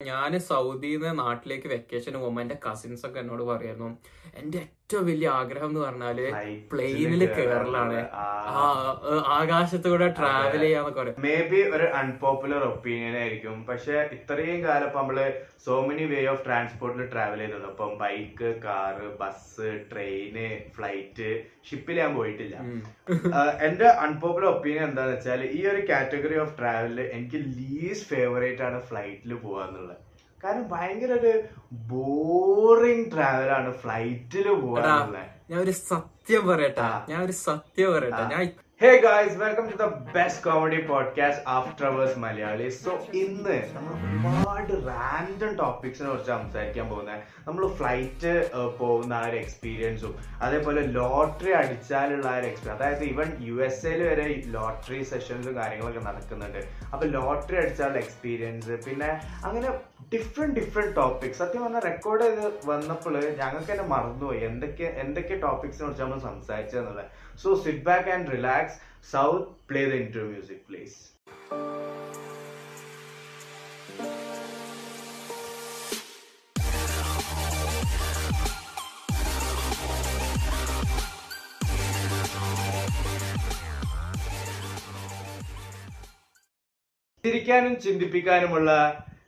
ഞാൻ സൗദിന്ന് നാട്ടിലേക്ക് വെക്കേഷന് പോകുമ്പോ എന്റെ കസിൻസ് ഒക്കെ എന്നോട് പറയായിരുന്നു എന്റെ ഏറ്റവും വലിയ ആഗ്രഹം എന്ന് പറഞ്ഞാൽ പ്ലെയിനിൽ കേറലാണ്. ആകാശത്തൂടെ ട്രാവൽ ചെയ്യാന്നൊക്കെ പറയാം. മേ ബി ഒരു അൺപോപ്പുലർ ഒപ്പീനിയൻ ആയിരിക്കും. പക്ഷെ ഇത്രയും കാലം ഇപ്പൊ നമ്മൾ സോ മെനി വേ ഓഫ് ട്രാൻസ്പോർട്ടിൽ ട്രാവൽ ചെയ്തത്. ഇപ്പം bike car bus train flight ഷിപ്പിൽ ഞാൻ പോയിട്ടില്ല. എന്റെ അൺപോപ്പുലർ ഒപ്പീനിയൻ എന്താന്ന് വെച്ചാൽ ഈ ഒരു കാറ്റഗറി ഓഫ് ട്രാവലിൽ എനിക്ക് ലീസ്റ്റ് ഫേവറേറ്റ് ആണ് ഫ്ലൈറ്റിൽ പോവാന്നുള്ളത്. കാരണം ഭയങ്കര ഒരു ബോറിംഗ് ആണ് ഫ്ലൈറ്റിൽ പോകാനുള്ള ഞാൻ ഒരു സത്യം പറയട്ടെ. ഞാൻ ഒരു സത്യം പറയട്ടെ. ഞാൻ hey guys welcome to the best comedy podcast after hours Malayali so ഇന്ന് നമ്മൾ ഒരുപാട് റാൻഡം ടോപ്പിക്സിനെ കുറിച്ച് സംസാരിക്കാൻ പോകുന്നത് നമ്മൾ ഫ്ലൈറ്റ് പോകുന്ന ആ ഒരു എക്സ്പീരിയൻസും അതേപോലെ ലോട്ടറി അടിച്ചാലുള്ള ആ ഒരു എക്സ്പീരിയൻസ് അതായത് ഈവൻ യു എസ് എയിൽ വരെ ലോട്ടറി സെഷൻസും കാര്യങ്ങളൊക്കെ നടക്കുന്നുണ്ട്. അപ്പൊ ലോട്ടറി അടിച്ചാലുള്ള എക്സ്പീരിയൻസ് പിന്നെ അങ്ങനെ ഡിഫറെന്റ് ഡിഫറെന്റ് ടോപ്പിക്സ് സത്യം പറഞ്ഞാൽ റെക്കോർഡ് ചെയ്ത് വന്നപ്പോൾ ഞങ്ങൾക്ക് തന്നെ മറന്നുപോയി. എന്തൊക്കെ എന്തൊക്കെ ടോപ്പിക്സിനെ കുറിച്ച് നമ്മൾ സംസാരിച്ചതെന്നുള്ളത് so sit back and relax south play the intro music please ചിരിക്കാനും ചിന്തിപ്പിക്കാനുമുള്ള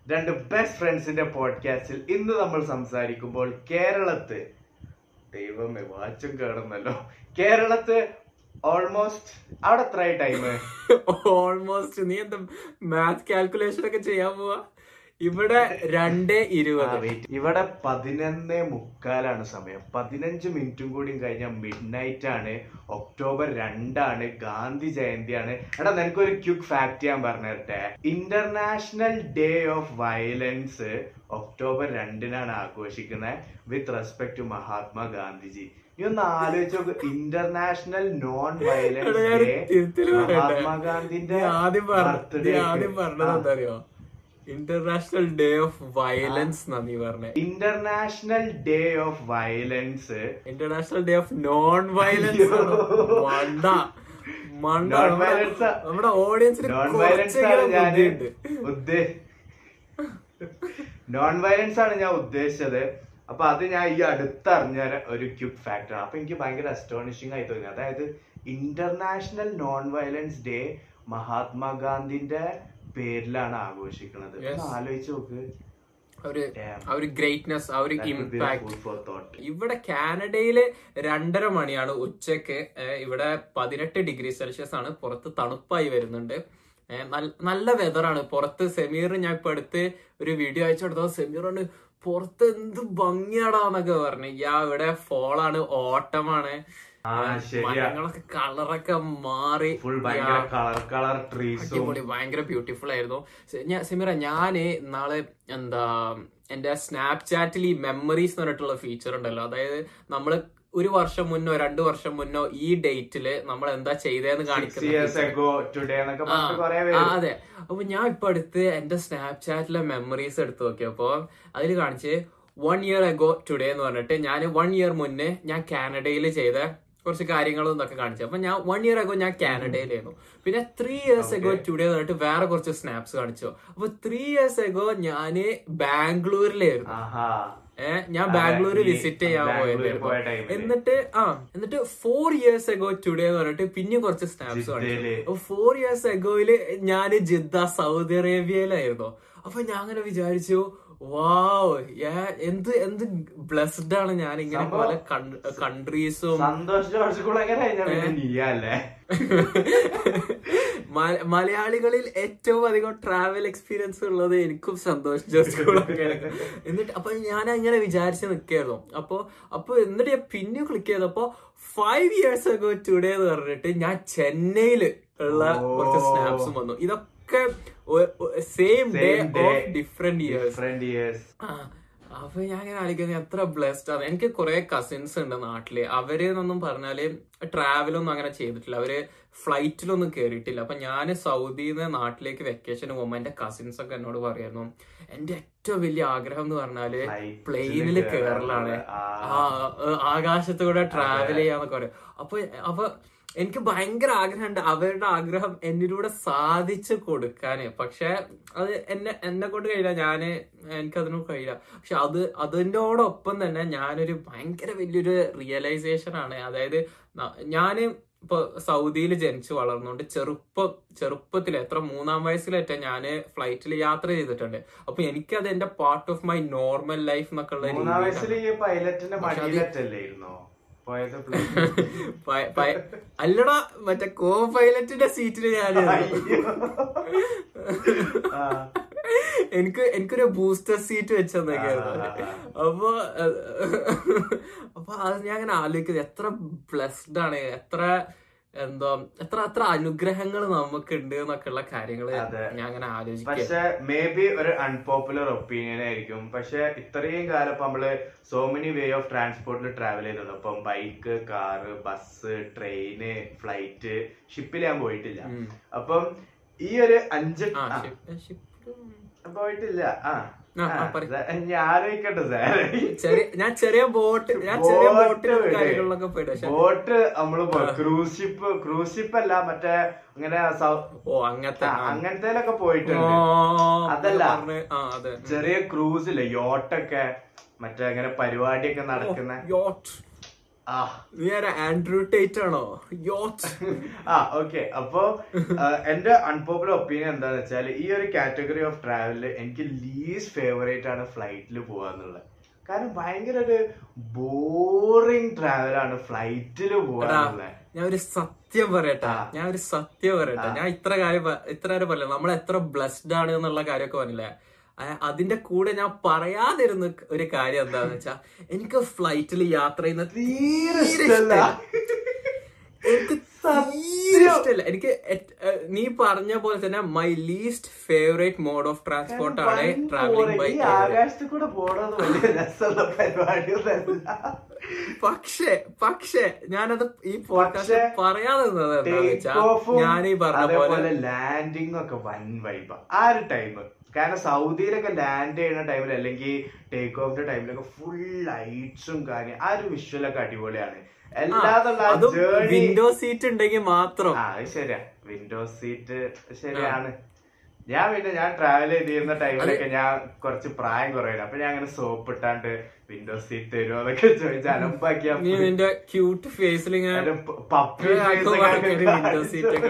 രണ്ട് ബെസ്റ്റ് ഫ്രണ്ട്സിന്റെ പോഡ്കാസ്റ്റിൽ ഇന്ന് നമ്മൾ സംസാരിക്കുമ്പോൾ കേരളത്ത് ദൈവമേ വാച്ചും കേടുന്നല്ലോ. കേരളത്തെ ഓൾമോസ്റ്റ് അവിടെ എത്ര ടൈം ഓൾമോസ്റ്റ് നീ എന്താ മാത് കാൽക്കുലേഷൻ ഒക്കെ ചെയ്യാൻ പോവാ. ഇവിടെ രണ്ട് ഇരുപത്. ഇവിടെ പതിനൊന്ന് മുക്കാലാണ് സമയം. പതിനഞ്ച് മിനിറ്റും കൂടി കഴിഞ്ഞാൽ മിഡ് നൈറ്റ് ആണ്. ഒക്ടോബർ രണ്ടാണ്. ഗാന്ധി ജയന്തിയാണ്. എടാ നിനക്കൊരു ക്യുക്ക് ഫാക്ട് ഞാൻ പറഞ്ഞു തരട്ടെ international day of violence October രണ്ടിനാണ് ആഘോഷിക്കുന്നത് with respect to Mahatma Gandhiji. നീ ഒന്ന് ആലോചിച്ച് നോക്ക്. International non violence day. മഹാത്മാഗാന്ധിന്റെ ആദ്യം പറഞ്ഞ ആദ്യം പറഞ്ഞത് എന്താ അറിയോ? ഇന്റർനാഷണൽ ഡേ ഓഫ് വയലൻസ് നന്ദി പറഞ്ഞേ. International day of violence international day of non violence മണ്ട. നമ്മുടെ- ഓഡിയൻസ് ഓഡിയൻസിന് നോൺ വയലൻസ് ആണ് ഞാൻ നോൺ വയലൻസ് ആണ് ഞാൻ ഉദ്ദേശിച്ചത്. അപ്പൊ അത് ഞാൻ ഈ അടുത്തറിഞ്ഞ ഒരു ക്യൂബ് ഫാക്ടർ അപ്പൊ എനിക്ക് ഭയങ്കര അസ്റ്റോണിഷിംഗ് ആയി തോന്നി. അതായത് ഇന്റർനാഷണൽ നോൺ വയലൻസ് ഡേ മഹാത്മാഗാന്ധിന്റെ പേരിലാണ് ആഘോഷിക്കുന്നത് ആലോചിച്ച് നോക്ക്. ഒരു Damn. ആ ഒരു ഗ്രേറ്റ്നെസ് ആ ഒരു ഇമ്പാക്ട് ഇവിടെ കാനഡയിൽ രണ്ടര മണിയാണ് ഉച്ചയ്ക്ക്. ഇവിടെ പതിനെട്ട് ഡിഗ്രി സെൽഷ്യസ് ആണ്. പുറത്ത് തണുപ്പായി വരുന്നുണ്ട്. നല്ല വെതറാണ് പുറത്ത് സെമീർ ഞാൻ ഇപ്പൊ അടുത്ത് ഒരു വീഡിയോ അയച്ചു കൊടുത്തത് സെമീറാണ് പുറത്ത് എന്ത് ഭംഗിയാടാന്നൊക്കെ പറഞ്ഞു. യാ ഇവിടെ ഫോളാണ് ഓട്ടമാണ് മരങ്ങളൊക്കെ കളറൊക്കെ മാറി. ഫുൾ ഭയങ്കര. കളർ കളർ ട്രീസ് ഭയങ്കര ബ്യൂട്ടിഫുൾ ആയിരുന്നു. ഞാൻ സിമിറ ഞാൻ നാളെ എന്താ എന്റെ സ്നാപ്ചാറ്റിൽ ഈ മെമ്മറീസ് എന്ന് പറഞ്ഞിട്ടുള്ള ഫീച്ചർ ഉണ്ടല്ലോ. അതായത് നമ്മൾ ഒരു വർഷം മുന്നോ രണ്ടു വർഷം മുന്നോ ഈ ഡേറ്റിൽ നമ്മൾ എന്താ ചെയ്തതെന്ന് കാണിക്കുന്നത് അതെ. അപ്പൊ ഞാൻ ഇപ്പൊ അടുത്ത് എന്റെ സ്നാപ്ചാറ്റിലെ മെമ്മറീസ് എടുത്തു നോക്കിയപ്പോ അതിൽ കാണിച്ച് വൺ ഇയർ എഗോ ടുഡേ എന്ന് പറഞ്ഞിട്ട് ഞാൻ വൺ ഇയർ മുന്നേ ഞാൻ കാനഡയിൽ ചെയ്ത കുറച്ച് കാര്യങ്ങളും ഇതൊക്കെ കാണിച്ചു. അപ്പൊ ഞാൻ വൺ ഇയർ എഗോ ഞാൻ കാനഡയിലായിരുന്നു. പിന്നെ ത്രീ ഇയേഴ്സ് എഗോ ടുഡേ പറഞ്ഞിട്ട് വേറെ കുറച്ച് സ്നാപ്സ് കാണിച്ചു. അപ്പൊ ത്രീ ഇയേഴ്സ് എഗോ ഞാൻ ബാംഗ്ലൂരിലായിരുന്നു. ഏഹ് ഞാൻ ബാംഗ്ലൂര് ബാംഗ്ലൂർ വിസിറ്റ് ചെയ്യാൻ പോയിരുന്നു പോയതായിരുന്നു എന്നിട്ട് ആ എന്നിട്ട് ഫോർ ഇയേഴ്സ് എഗോ ടുഡേ എന്ന് പറഞ്ഞിട്ട് പിന്നെ കുറച്ച് സ്നാപ്സ് കാണിച്ചു. അപ്പൊ ഫോർ ഇയേഴ്സ് എഗോയിൽ ഞാൻ ജിദ്ദ സൗദി അറേബ്യയിലായിരുന്നു. അപ്പൊ ഞാൻ അങ്ങനെ വിചാരിച്ചു വാവ് എന്ത് എന്ത് ബ്ലെസ്ഡ് ആണ് ഞാൻ ഇങ്ങനെ പല കൺട്രീസും മലയാളികളിൽ ഏറ്റവും അധികം ട്രാവൽ എക്സ്പീരിയൻസ് ഉള്ളത് എനിക്കും സന്തോഷ് ജോർജ്. എന്നിട്ട് അപ്പൊ ഞാൻ അങ്ങനെ വിചാരിച്ച് നിൽക്കായിരുന്നു അപ്പൊ അപ്പൊ എന്നിട്ട് ഞാൻ പിന്നെ ക്ലിക്ക് ചെയ്തപ്പോ ഫൈവ് ഇയേഴ്സ് ഒക്കെ ടുഡേ എന്ന് പറഞ്ഞിട്ട് ഞാൻ ചെന്നൈയിൽ ഉള്ള കുറച്ച് സ്നാപ്സും വന്നു. ഇതൊക്കെ same day of different years അപ്പൊ ഞാൻ ഇങ്ങനെ ആലോചിക്കുന്നത് എത്ര ബ്ലെസ്ഡ് ആണ്. എനിക്ക് കുറെ കസിൻസ് ഉണ്ട് നാട്ടിൽ. അവർ എന്നൊന്നും പറഞ്ഞാൽ ട്രാവലൊന്നും അങ്ങനെ ചെയ്തിട്ടില്ല. അവർ ഫ്ലൈറ്റിലൊന്നും കയറിയിട്ടില്ല അപ്പൊ ഞാൻ സൗദിന്ന് നാട്ടിലേക്ക് വെക്കേഷന് പോകുമ്പോ എന്റെ കസിൻസ് ഒക്കെ എന്നോട് പറയായിരുന്നു എന്റെ ഏറ്റവും വലിയ ആഗ്രഹം എന്ന് പറഞ്ഞാൽ പ്ലെയിനിൽ കയറലാണ് ആ. ആ ഏഹ് ആകാശത്തൂടെ ട്രാവൽ ചെയ്യാന്നൊക്കെ പറയും. അപ്പൊ അപ്പൊ എനിക്ക് ഭയങ്കര ആഗ്രഹമുണ്ട് അവരുടെ ആഗ്രഹം എന്നിലൂടെ സാധിച്ചു കൊടുക്കാന്. പക്ഷെ അത് എന്നെ എന്നെ കൊണ്ട് കഴിയില്ല. ഞാൻ എനിക്കതിനോട് കഴിയില്ല. പക്ഷെ അത് അതിന്റെടൊപ്പം തന്നെ ഞാനൊരു ഭയങ്കര വലിയൊരു റിയലൈസേഷൻ ആണ്. അതായത് ഞാൻ ഞാൻ ഇപ്പൊ സൗദിയിൽ ജനിച്ചു വളർന്നുകൊണ്ട് ചെറുപ്പം ചെറുപ്പത്തിൽ എത്ര മൂന്നാം വയസ്സിലേറ്റ ഞാൻ ഫ്ലൈറ്റിൽ യാത്ര ചെയ്തിട്ടുണ്ട്. അപ്പൊ എനിക്കത് എന്റെ part of my normal life എന്നൊക്കെ ഉള്ള അല്ലടാ മറ്റേ കോ പൈലറ്റിന്റെ സീറ്റിൽ ഞാൻ എനിക്ക് എനിക്കൊരു ബൂസ്റ്റർ സീറ്റ് വെച്ചെന്നൊക്കെയായിരുന്നു. അപ്പൊ അപ്പൊ അത് ഞാൻ അങ്ങനെ ആലോചിക്കുന്നത് എത്ര ബ്ലെസ്ഡ് ആണ് എത്ര എന്തോ എത്ര എത്ര അനുഗ്രഹങ്ങൾ നമുക്കുണ്ട് എന്നൊക്കെ ഉള്ള കാര്യങ്ങൾ ഞാൻ അങ്ങനെ ആലോചിക്കുക പക്ഷെ മേ ബി ഒരു അൺപോപ്പുലർ ഒപ്പീനിയൻ ആയിരിക്കും. പക്ഷെ ഇത്രയും കാലം ഇപ്പൊ നമ്മൾ സോ മെനി വേ ഓഫ് ട്രാൻസ്പോർട്ടിൽ ട്രാവൽ ചെയ്തിട്ടുണ്ട് ഇപ്പം bike car bus train flight ഷിപ്പിൽ ഞാൻ പോയിട്ടില്ല. അപ്പം ഈ ഒരു അഞ്ച് പോയിട്ടില്ല. ആ. ഞാൻ ചെറിയ ബോട്ട് ഞാൻ ചെറിയ ബോട്ടിൽ. കാര്യങ്ങളിലൊക്കെ പോയിട്ട് ബോട്ട് നമ്മൾ ക്രൂസ് ഷിപ്പ് ക്രൂസ് ഷിപ്പ് അല്ല മറ്റേ അങ്ങനെ ഓ അങ്ങനത്തെ. അങ്ങനത്തേലൊക്കെ പോയിട്ടുണ്ട്. അതല്ല. ചെറിയ ക്രൂസില്ലേ യോട്ടൊക്കെ മറ്റേ അങ്ങനെ പരിപാടിയൊക്കെ നടക്കുന്ന യോട്ട്. നീ ആരാ? ആൻഡ്രൂ ടേറ്റ് ആണോ ആ ഓക്കെ അപ്പോ എന്റെ അൺപോപ്പുലർ ഒപ്പീനിയൻ എന്താന്ന് വെച്ചാൽ ഈ ഒരു കാറ്റഗറി ഓഫ് ട്രാവലിൽ എനിക്ക് ലീസ്റ്റ് ഫേവറേറ്റ് ആണ് ഫ്ലൈറ്റിൽ പോവാന്നുള്ളത്. കാരണം ഭയങ്കര ഒരു ബോറിംഗ് ട്രാവലാണ് ഫ്ലൈറ്റിൽ പോവാന്നുള്ളത്. ഞാൻ ഒരു സത്യം പറയട്ടെ. ഞാൻ ഒരു സത്യം പറയട്ടെ. ഞാൻ ഇത്ര കാര്യം ഇത്ര കാര്യം പറയില്ല നമ്മൾ എത്ര ബ്ലസ്ഡ് ആണ് എന്നുള്ള കാര്യമൊക്കെ പറഞ്ഞില്ലേ? അതിന്റെ കൂടെ ഞാൻ പറയാതിരുന്ന ഒരു കാര്യം എന്താന്ന് വെച്ചാ എനിക്ക് ഫ്ലൈറ്റിൽ യാത്ര ചെയ്യുന്ന തീരെ ഇഷ്ടമല്ല. എനിക്ക് തീരെ ഇഷ്ടമല്ല എനിക്ക് നീ പറഞ്ഞ പോലെ തന്നെ my least favourite mode of transport ആണ് ട്രാവലിംഗ് ബൈ പക്ഷേ പക്ഷേ ഞാനത് ഈ പോഡ്കാസ്റ്റ് പക്ഷേ, പറയാതെ നിന്നത് എന്താന്ന് വെച്ചാ ഞാൻ ഈ പറഞ്ഞ പോലെ ലാൻഡിംഗ് ഒക്കെ വൻ വൈബ ആ. ഒരു ടൈം കാരണം സൗദിയിലൊക്കെ ലാൻഡ് ചെയ്യുന്ന ടൈമിൽ അല്ലെങ്കിൽ ടേക്ക് ഓഫിന്റെ ടൈമിലൊക്കെ ഫുൾ ലൈറ്റ്സും കാര്യം ആ ഒരു വിഷ്വലൊക്കെ അടിപൊളിയാണ്. അല്ലാതുള്ള ജേർണി വിൻഡോ സീറ്റ് ഉണ്ടെങ്കിൽ മാത്രം. ആ അത് ശരിയാ. വിൻഡോ സീറ്റ് ശരിയാണ്. ഞാൻ പിന്നെ ഞാൻ ട്രാവൽ ചെയ്തിരുന്ന ടൈമിലൊക്കെ ഞാൻ കുറച്ച് പ്രായം കുറയില്ല അപ്പൊ ഞാൻ അങ്ങനെ സോപ്പ് ഇട്ടാണ്ട് വിൻഡോ സീറ്റ് തരുമോ എന്നൊക്കെ ചോദിച്ച് അലമ്പാക്കിയാ ക്യൂട്ട് ഫേസിൽ പപ്പി വിൻഡോ സീറ്റ്.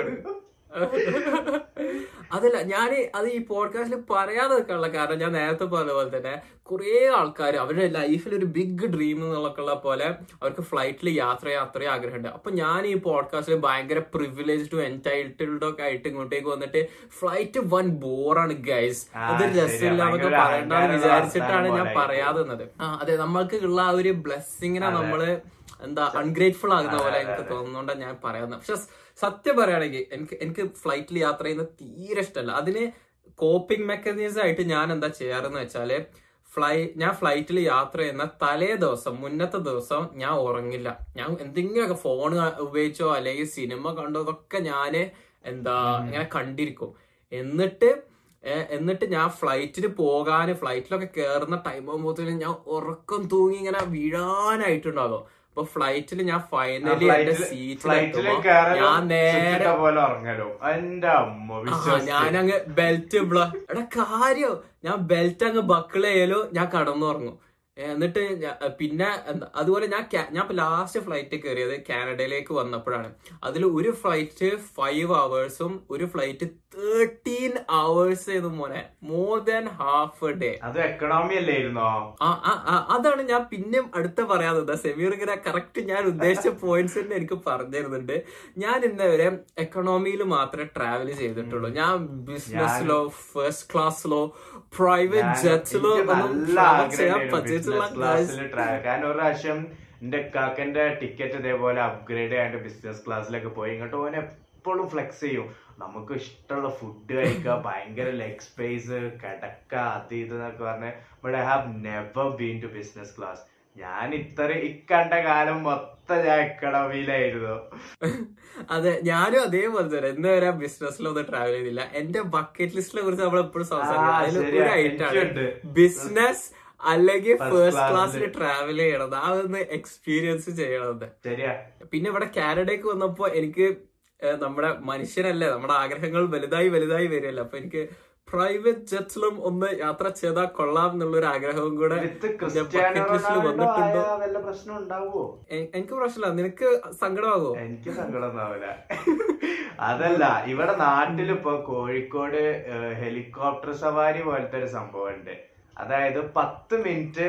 അതല്ല ഞാൻ അത് ഈ പോഡ്കാസ്റ്റിൽ പറയാതെ നിൽക്കാനുള്ള കാരണം ഞാൻ നേരത്തെ പറഞ്ഞ പോലെ തന്നെ കുറെ ആൾക്കാർ അവരുടെ ലൈഫിൽ ഒരു ബിഗ് ഡ്രീം എന്നുള്ള പോലെ അവർക്ക് ഫ്ലൈറ്റിൽ യാത്ര ചെയ്യാൻ അത്രയും ആഗ്രഹമുണ്ട് അപ്പൊ ഞാൻ ഈ പോഡ്കാസ്റ്റിൽ ഭയങ്കര പ്രിവിലേജ്ഡും എന്റൈറ്റിൽഡും ഒക്കെ ആയിട്ട് ഇങ്ങോട്ടേക്ക് വന്നിട്ട് ഫ്ലൈറ്റ് വൺ ബോറാണ് ഗൈസ് അത്. രസമില്ലാന്നൊക്കെ പറയണ്ടെന്ന് വിചാരിച്ചിട്ടാണ് ഞാൻ പറയാതെ നിന്നത് ആ അതെ നമ്മൾക്ക് ഉള്ള ആ ഒരു ബ്ലെസ്സിങ്ങിനെ. നമ്മൾ എന്താ അൺഗ്രേറ്റ്ഫുൾ ആകുന്ന പോലെ എനിക്ക് അതെ. ഞാൻ പറയുന്നത് പക്ഷെ സത്യം പറയുകയാണെങ്കിൽ എനിക്ക് എനിക്ക് ഫ്ലൈറ്റിൽ യാത്ര ചെയ്യുന്നത് തീരെ ഇഷ്ടമല്ല. അതിന് കോപ്പിംഗ് മെക്കാനിസം ആയിട്ട് ഞാൻ എന്താ ചെയ്യാറെന്ന് വെച്ചാൽ ഫ്ലൈ ഞാൻ ഫ്ലൈറ്റിൽ യാത്ര ചെയ്യുന്ന തലേ ദിവസം മുന്നത്തെ ദിവസം ഞാൻ ഉറങ്ങില്ല. ഞാൻ എന്തെങ്കിലുമൊക്കെ ഫോൺ ഉപയോഗിച്ചോ അല്ലെങ്കിൽ സിനിമ കണ്ടോ ഇതൊക്കെ ഞാൻ എന്താ ഇങ്ങനെ കണ്ടിരിക്കും. എന്നിട്ട് എന്നിട്ട് ഞാൻ ഫ്ലൈറ്റിന് പോകാന് ഫ്ലൈറ്റിലൊക്കെ കയറുന്ന ടൈം ആകുമ്പോഴത്തേനും ഞാൻ ഉറക്കം തൂങ്ങി ഇങ്ങനെ വീഴാനായിട്ടുണ്ടാകും. അപ്പൊ ഫ്ലൈറ്റിൽ ഞാൻ ഫൈനലി എന്റെ സീറ്റിൽ ഞാൻ നേരെ ഞാനങ്ങ് ബെൽറ്റ് ബ്ല എടാ കാര്യോ? ഞാൻ ബെൽറ്റ് അങ്ങ് ചെയ്യലോ ഞാൻ കടന്നുറങ്ങും. എന്നിട്ട് പിന്നെ എന്താ അതുപോലെ ഞാൻ ഞാൻ ലാസ്റ്റ് ഫ്ലൈറ്റ് കയറിയത് കാനഡയിലേക്ക് വന്നപ്പോഴാണ്. അതിൽ ഒരു ഫ്ലൈറ്റ് ഫൈവ് അവേഴ്സും ഒരു ഫ്ലൈറ്റ് തേർട്ടീൻ അവേഴ്സ് ചെയ്തു മോനെ. More than half a day അത് എക്കണോമി അല്ലായിരുന്നോ അതാണ് ഞാൻ പിന്നെയും അടുത്ത പറയാത്തത് സെമീർ ഇങ്ങനെ കറക്റ്റ് ഞാൻ ഉദ്ദേശിച്ച പോയിന്റ്സ് തന്നെ എനിക്ക് പറഞ്ഞു തരുന്നുണ്ട് ഞാൻ ഇന്നവരെ എക്കണോമിയിൽ മാത്രമേ ട്രാവൽ ചെയ്തിട്ടുള്ളൂ. ഞാൻ ബിസിനസ്സിലോ ഫസ്റ്റ് ക്ലാസ്സിലോ പ്രൈവറ്റ് ജെറ്റ്സിലോ കാരണം ഒരു പ്രാവശ്യം എന്റെ കാക്കന്റെ ടിക്കറ്റ് ഇതേപോലെ അപ്ഗ്രേഡ് ചെയ്യാണ്ട് ബിസിനസ് ക്ലാസ്സിലൊക്കെ പോയി. ഇങ്ങോട്ട് ഓനെ എപ്പോഴും ഫ്ലെക്സ് ചെയ്യും. നമുക്ക് ഇഷ്ടമുള്ള ഫുഡ് കഴിക്കുക ഭയങ്കര ലെഗ് സ്പേസ് കിടക്ക അത് ഇത് എന്നൊക്കെ പറഞ്ഞ്. But I have never been to business class ഞാൻ ഇത്ര ഇക്കണ്ട കാലം മൊത്തം ഞാൻ എക്കണമിയിലായിരുന്നു അതെ ഞാനും അതേപോലെ തന്നെ. ഇന്ന് വരെ ബിസിനസ്സിലൊന്നും ട്രാവൽ ചെയ്തില്ല. എന്റെ ബക്കറ്റ് ലിസ്റ്റിനെ കുറിച്ച് നമ്മൾ എപ്പോഴും സംസാരിക്കും. ബിസിനസ് അല്ലെങ്കിൽ ഫസ്റ്റ് ക്ലാസ്സിൽ. ട്രാവൽ ചെയ്യണത്. ആ ഒന്ന് എക്സ്പീരിയൻസ് ചെയ്യണത്. ശരിയാ. പിന്നെ ഇവിടെ കാനഡയ്ക്ക് വന്നപ്പോ എനിക്ക് നമ്മുടെ മനുഷ്യനല്ലേ നമ്മുടെ ആഗ്രഹങ്ങൾ വലുതായി വലുതായി വരികയല്ലേ. അപ്പൊ എനിക്ക് പ്രൈവറ്റ് ജെറ്റിലും ഒന്ന് യാത്ര ചെയ്താൽ കൊള്ളാം എന്നുള്ളൊരു ആഗ്രഹവും കൂടെ വന്നിട്ടുണ്ടോ. പ്രശ്നം ഉണ്ടാവുമോ എനിക്ക് പ്രശ്നമില്ല. നിനക്ക് സങ്കടമാകോ എനിക്ക് സങ്കടമൊന്നാവില്ല അതല്ല ഇവിടെ നാട്ടിലിപ്പോ കോഴിക്കോട് ഹെലികോപ്റ്റർ സവാരി പോലത്തെ ഒരു സംഭവം ഉണ്ട് അതായത് പത്ത് മിനിറ്റ്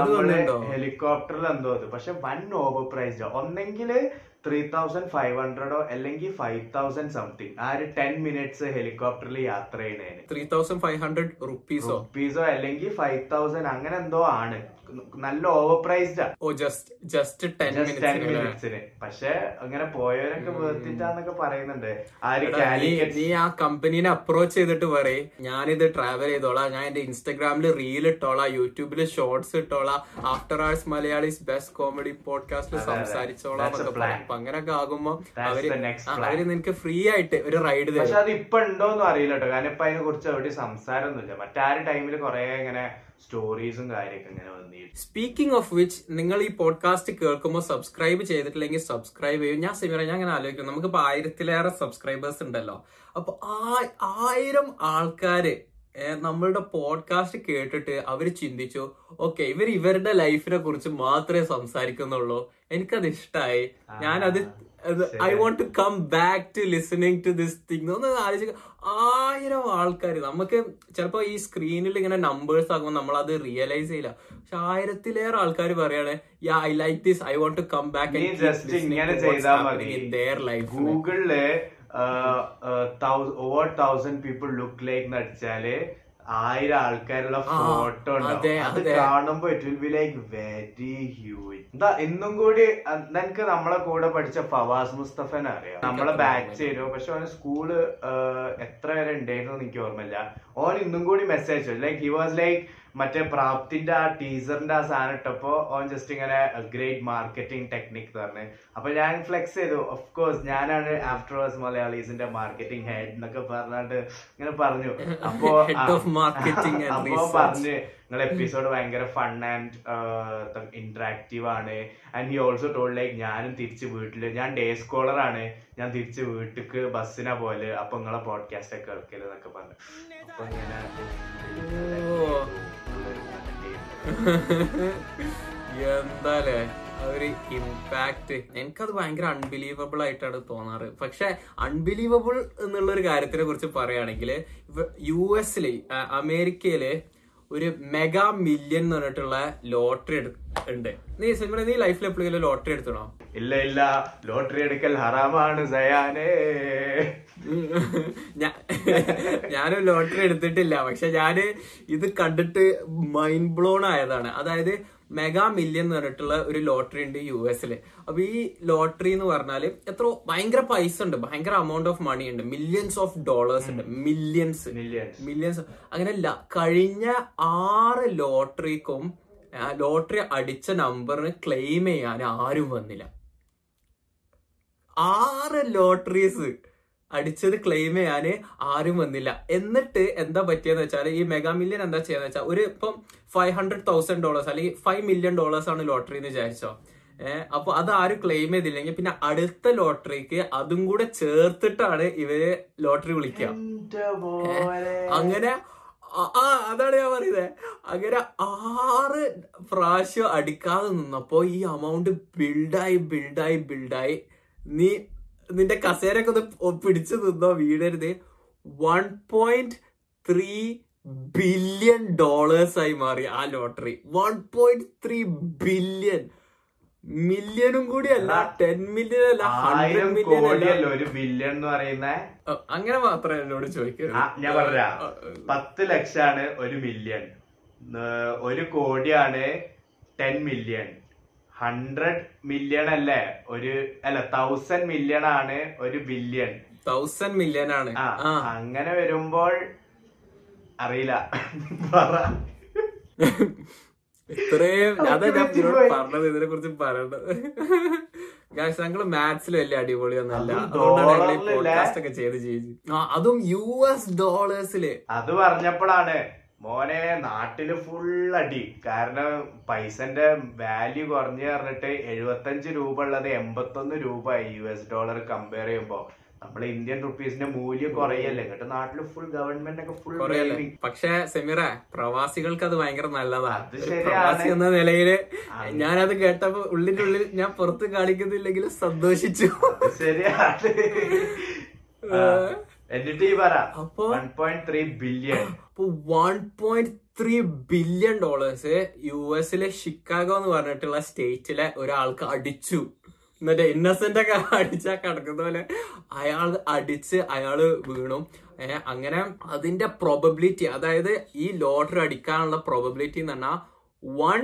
നമ്മൾ ഹെലികോപ്റ്ററിൽ എന്തോ അത്. പക്ഷെ വൺ ഓവർ പ്രൈസ്. ഒന്നെങ്കിൽ ത്രീ തൗസൻഡ് ഫൈവ് ഹൺഡ്രഡോ അല്ലെങ്കിൽ ഫൈവ് തൗസൻഡ് സംതിങ് ആ ഒരു ടെൻ മിനിറ്റ്സ് ഹെലികോപ്റ്ററിൽ യാത്ര ചെയ്യുന്നതിന്. ത്രീ തൗസൻഡ് ഫൈവ് ഹൺഡ്രഡ് റുപ്പീസോ റുപ്പീസോ അല്ലെങ്കിൽ ഫൈവ് തൗസൻഡ് അങ്ങനെ എന്തോ ആണ്. നല്ല ഓവർ പ്രൈസ്ഡാ ഓ ജസ്റ്റ് ജസ്റ്റ് ടെൻ മിനിറ്റ്സിന് പക്ഷെ അങ്ങനെ പോയവരൊക്കെ വേർത്തിട്ടാന്നൊക്കെ പറയുന്നുണ്ട്. നീ ആ കമ്പനീനെ അപ്രോച്ച് ചെയ്തിട്ട് പറയും. ഞാനിത് ട്രാവൽ ചെയ്തോളാം. ഞാൻ എന്റെ ഇൻസ്റ്റാഗ്രാമിൽ റീൽ ഇട്ടോളാം. യൂട്യൂബിൽ shorts ഇട്ടോളാം. After hours Malayalees best comedy പോഡ്കാസ്റ്റിൽ. സംസാരിച്ചോളാം എന്നൊക്കെ പറയും. അപ്പൊ അങ്ങനെയൊക്കെ ആകുമ്പോ അവർ. അവർ നിനക്ക് ഫ്രീ ആയിട്ട് ഒരു റൈഡ് പക്ഷെ അത് ഇപ്പൊ ഉണ്ടോന്നും അറിയില്ല കേട്ടോ കാരണം ഇപ്പൊ അതിനെ കുറിച്ച് അവിടെ സംസാരമൊന്നുമില്ല മറ്റാരും ടൈമിൽ കുറെ ഇങ്ങനെ സ്റ്റോറീസും കാര്യമൊക്കെ ഇങ്ങനെ വന്നിട്ട് സ്പീക്കിംഗ് ഓഫ് വിച്ച് നിങ്ങൾ ഈ പോഡ്കാസ്റ്റ് കേൾക്കുമ്പോൾ സബ്സ്ക്രൈബ് ചെയ്തിട്ടില്ലെങ്കിൽ സബ്സ്ക്രൈബ് ചെയ്യും. ഞാൻ സിമിറ ഞാൻ അങ്ങനെ ആലോചിക്കുന്നു. നമുക്കിപ്പോ ആയിരത്തിലേറെ സബ്സ്ക്രൈബേഴ്സ് ഉണ്ടല്ലോ. അപ്പൊ ആ ആയിരം ആൾക്കാര് നമ്മളുടെ പോഡ്കാസ്റ്റ് കേട്ടിട്ട് അവർ ചിന്തിച്ചു ഓക്കെ ഇവർ ഇവരുടെ ലൈഫിനെ കുറിച്ച് മാത്രമേ സംസാരിക്കുന്നുള്ളൂ. എനിക്കത് ഇഷ്ടമായി ഞാനത് I want to come back to listening to this thing ഒന്ന് ആലോചിക്കുക ആയിരം ആൾക്കാർ നമുക്ക് ചിലപ്പോൾ ഈ സ്ക്രീനിൽ ഇങ്ങനെ നമ്പേഴ്സ് ആകുമ്പോൾ നമ്മൾ അത് റിയലൈസ് ചെയ്യില്ല. പക്ഷെ ആയിരത്തിലേറെ ആൾക്കാർ പറയാണ് yeah I like this I want to come back ഇങ്ങനെ മതി. ഗൂഗിളിൽ over thousand people look like അടിച്ചാൽ ആയിരം ആൾക്കാരുള്ള ഫോട്ടോ ഉണ്ടാവും. അതെ. കാണുമ്പോ it will be like very huge എന്താ ഇന്നും കൂടി നിനക്ക് നമ്മളെ കൂടെ പഠിച്ച ഫവാസ് മുസ്തഫനെ അറിയാം? നമ്മളെ ബാച്ച് ചെയ്തു. പക്ഷെ അവന് സ്കൂൾ എത്ര വരെ ഉണ്ടായിരുന്നു എന്ന് എനിക്ക് ഓർമ്മയില്ല. ഓൻ ഇന്നും കൂടി message like he was like മറ്റേ പ്രാപ്തിന്റെ ആ ടീസറിന്റെ ആ സാധനം ഇട്ടപ്പോ ഓൻ ജസ്റ്റ് ഇങ്ങനെ ഗ്രേറ്റ് മാർക്കറ്റിംഗ് ടെക്നിക് പറഞ്ഞു. അപ്പൊ ഞാൻ ഫ്ലെക്സ് ചെയ്തു. ഓഫ് കോഴ്സ് ഞാനാണ് ആഫ്റ്റർ വേഴ്സ് മലയാളീസിന്റെ മാർക്കറ്റിംഗ് ഹെഡ് എന്നൊക്കെ പറഞ്ഞാണ്ട് ഇങ്ങനെ പറഞ്ഞു. അപ്പോ അപ്പോ. പറഞ്ഞ് നിങ്ങളെ എപ്പിസോഡ് ഭയങ്കര ഫൺ ആൻഡ് ഇന്ററാക്റ്റീവ് ആണ്. And he also told like ഞാനും തിരിച്ച് വീട്ടിൽ ഞാൻ ഡേ സ്കോളർ ആണ്. ഞാൻ തിരിച്ച് വീട്ടിക്ക് ബസ്സിനാ പോലെ അപ്പൊ നിങ്ങളെ പോഡ്കാസ്റ്റ് ഒക്കെ കേൾക്കൽ എന്നൊക്കെ പറഞ്ഞു. അപ്പൊ ഇങ്ങനെ എന്താലേ? ഒരു ഇമ്പാക്ട് എനിക്കത് ഭയങ്കര അൺബിലീവബിൾ ആയിട്ടാണ് തോന്നാറ്. പക്ഷെ അൺബിലീവബിൾ എന്നുള്ള ഒരു കാര്യത്തിനെ കുറിച്ച് പറയുകയാണെങ്കിൽ യു എസിൽ അമേരിക്കയിൽ ഒരു മെഗാ മില്യൺ എന്ന് പറഞ്ഞിട്ടുള്ള ലോട്ടറി ഉണ്ട്. നീ സിമ്ര നീ ലൈഫിൽ എപ്പോഴെങ്കിലും ലോട്ടറി എടുത്തണോ ഇല്ല ഇല്ല. ലോട്ടറി എടുക്കൽ ഹറാമാണ് സയാനേ. ഞാനും ലോട്ടറി എടുത്തിട്ടില്ല. പക്ഷെ ഞാൻ ഇത് കണ്ടിട്ട് മൈൻഡ് ബ്ലോൺ ആയതാണ്. അതായത് മെഗാ മില്യൺ എന്ന് പറഞ്ഞിട്ടുള്ള ഒരു ലോട്ടറി ഉണ്ട് യു എസിൽ അപ്പൊ ഈ ലോട്ടറി എന്ന് പറഞ്ഞാൽ എത്ര ഭയങ്കര പൈസ ഉണ്ട്. ഭയങ്കര അമൗണ്ട് ഓഫ് മണി ഉണ്ട്. മില്യൻസ് ഓഫ് ഡോളേഴ്സ് ഉണ്ട്. മില്യൻസ് മില്യൻസ് അങ്ങനെയല്ല. കഴിഞ്ഞ ആറ് ലോട്ടറിക്കും ലോട്ടറി അടിച്ച നമ്പറിന് ക്ലെയിം ചെയ്യാൻ ആരും വന്നില്ല. ആറ് ലോട്ടറീസ് അടിച്ചത് ക്ലെയിം ചെയ്യാന് ആരും വന്നില്ല. എന്നിട്ട് എന്താ പറ്റിയെന്ന് വെച്ചാൽ ഈ മെഗാ മില്യൺ എന്താ ചെയ്യാന്ന് വെച്ചാൽ ഒരു ഇപ്പം ഫൈവ് ഹൺഡ്രഡ് തൗസൻഡ് ഡോളേഴ്സ് അല്ലെങ്കിൽ ഫൈവ് മില്യൺ ഡോളേഴ്സ് ആണ് ലോട്ടറി എന്ന് വിചാരിച്ചോ. ഏഹ് അപ്പൊ അത് ആരും ക്ലെയിം ചെയ്തില്ലെങ്കിൽ പിന്നെ അടുത്ത ലോട്ടറിക്ക് അതും കൂടെ ചേർത്തിട്ടാണ് ഇവർ ലോട്ടറി വിളിക്കുക. അങ്ങനെ ആ- ആ അതാണ് ഞാൻ പറയുന്നത് അങ്ങനെ ആറ് പ്രാവശ്യം അടിക്കാതെ നിന്നപ്പോ ഈ അമൗണ്ട് ബിൽഡായി ബിൽഡായി ബിൽഡായി നീ നിന്റെ കസേരൊക്കെ ഒന്ന് പിടിച്ചു നിന്നോ വീടരുത്. One point three billion dollars ആയി മാറി ആ lottery. One point three billion മില്യണും കൂടി അല്ല ടെൻ മില്യൺ അല്ല ഹൺഡ്രഡ് മില്യൺ അല്ല. ഒരു ബില്യൺ എന്ന് പറയുന്നേ? അങ്ങനെ മാത്രമേ എന്നോട് ചോദിക്കരുത് ഞാൻ പറഞ്ഞ പത്ത് ലക്ഷാണ് ഒരു മില്യൺ ഒരു കോടിയാണ് ടെൻ മില്യൺ ഹൺഡ്രഡ് മില്യൺ അല്ലേ? ഒരു അല്ല തൗസൻഡ് മില്യൺ ആണ് ഒരു ബില്യൺ തൗസൻഡ് മില്യൺ ആണ്. അങ്ങനെ വരുമ്പോൾ അറിയില്ല. ഇത്രയും അതാ ഞാൻ. പറഞ്ഞത് ഇതിനെ കുറിച്ച് പറയണ്ടത് ഗായ്സ് മാത്സിൽ വലിയ അടിപൊളിയൊന്നല്ല അതും അതുകൊണ്ടാണ് ഞങ്ങൾ ഈ പോഡ്കാസ്റ്റ് ഒക്കെ ചെയ്ത് ചെയ്ത് അതും യു എസ് ഡോളേഴ്സിൽ അത് പറഞ്ഞപ്പോഴാണ് മോനെ നാട്ടിൽ ഫുൾ അടി. കാരണം പൈസന്റെ വാല്യൂ കുറഞ്ഞു പറഞ്ഞിട്ട് എഴുപത്തഞ്ച് രൂപ ഉള്ളത് എൺപത്തൊന്ന് രൂപ യു എസ് ഡോളർ കമ്പയർ ചെയ്യുമ്പോ. നമ്മുടെ ഇന്ത്യൻ റുപ്പീസിന്റെ മൂല്യം കുറയല്ലേ? എന്നിട്ട് നാട്ടിൽ ഫുൾ ഗവൺമെന്റ് ഒക്കെ ഫുൾ കുറയല്ലേ? പക്ഷെ സെമിറ പ്രവാസികൾക്ക് അത് ഭയങ്കര നല്ലതാണ് പ്രവാസി എന്ന നിലയിൽ ഞാനത് കേട്ടപ്പോ ഉള്ളിന്റെ ഉള്ളിൽ ഞാൻ പുറത്ത് കാണിക്കുന്നില്ലെങ്കിലും സന്തോഷിച്ചു. ശരിയാണ്. എന്നിട്ട് ഈ പറ അപ്പൊ വൺ പോയിന്റ് ത്രീ ബില്യൺ അപ്പൊ one point three billion dollars U എസിലെ ഷിക്കാഗോ എന്ന് പറഞ്ഞിട്ടുള്ള സ്റ്റേറ്റിലെ ഒരാൾക്ക് അടിച്ചു. എന്നിട്ട് ഇന്നസെന്റ് ഒക്കെ അടിച്ചാ കിടക്കുന്ന പോലെ അയാൾ അടിച്ച് അയാൾ വീണു. അങ്ങനെ അതിന്റെ പ്രോബബിലിറ്റി അതായത് ഈ ലോട്ടറി അടിക്കാനുള്ള പ്രോബബിലിറ്റി എന്ന് പറഞ്ഞാൽ one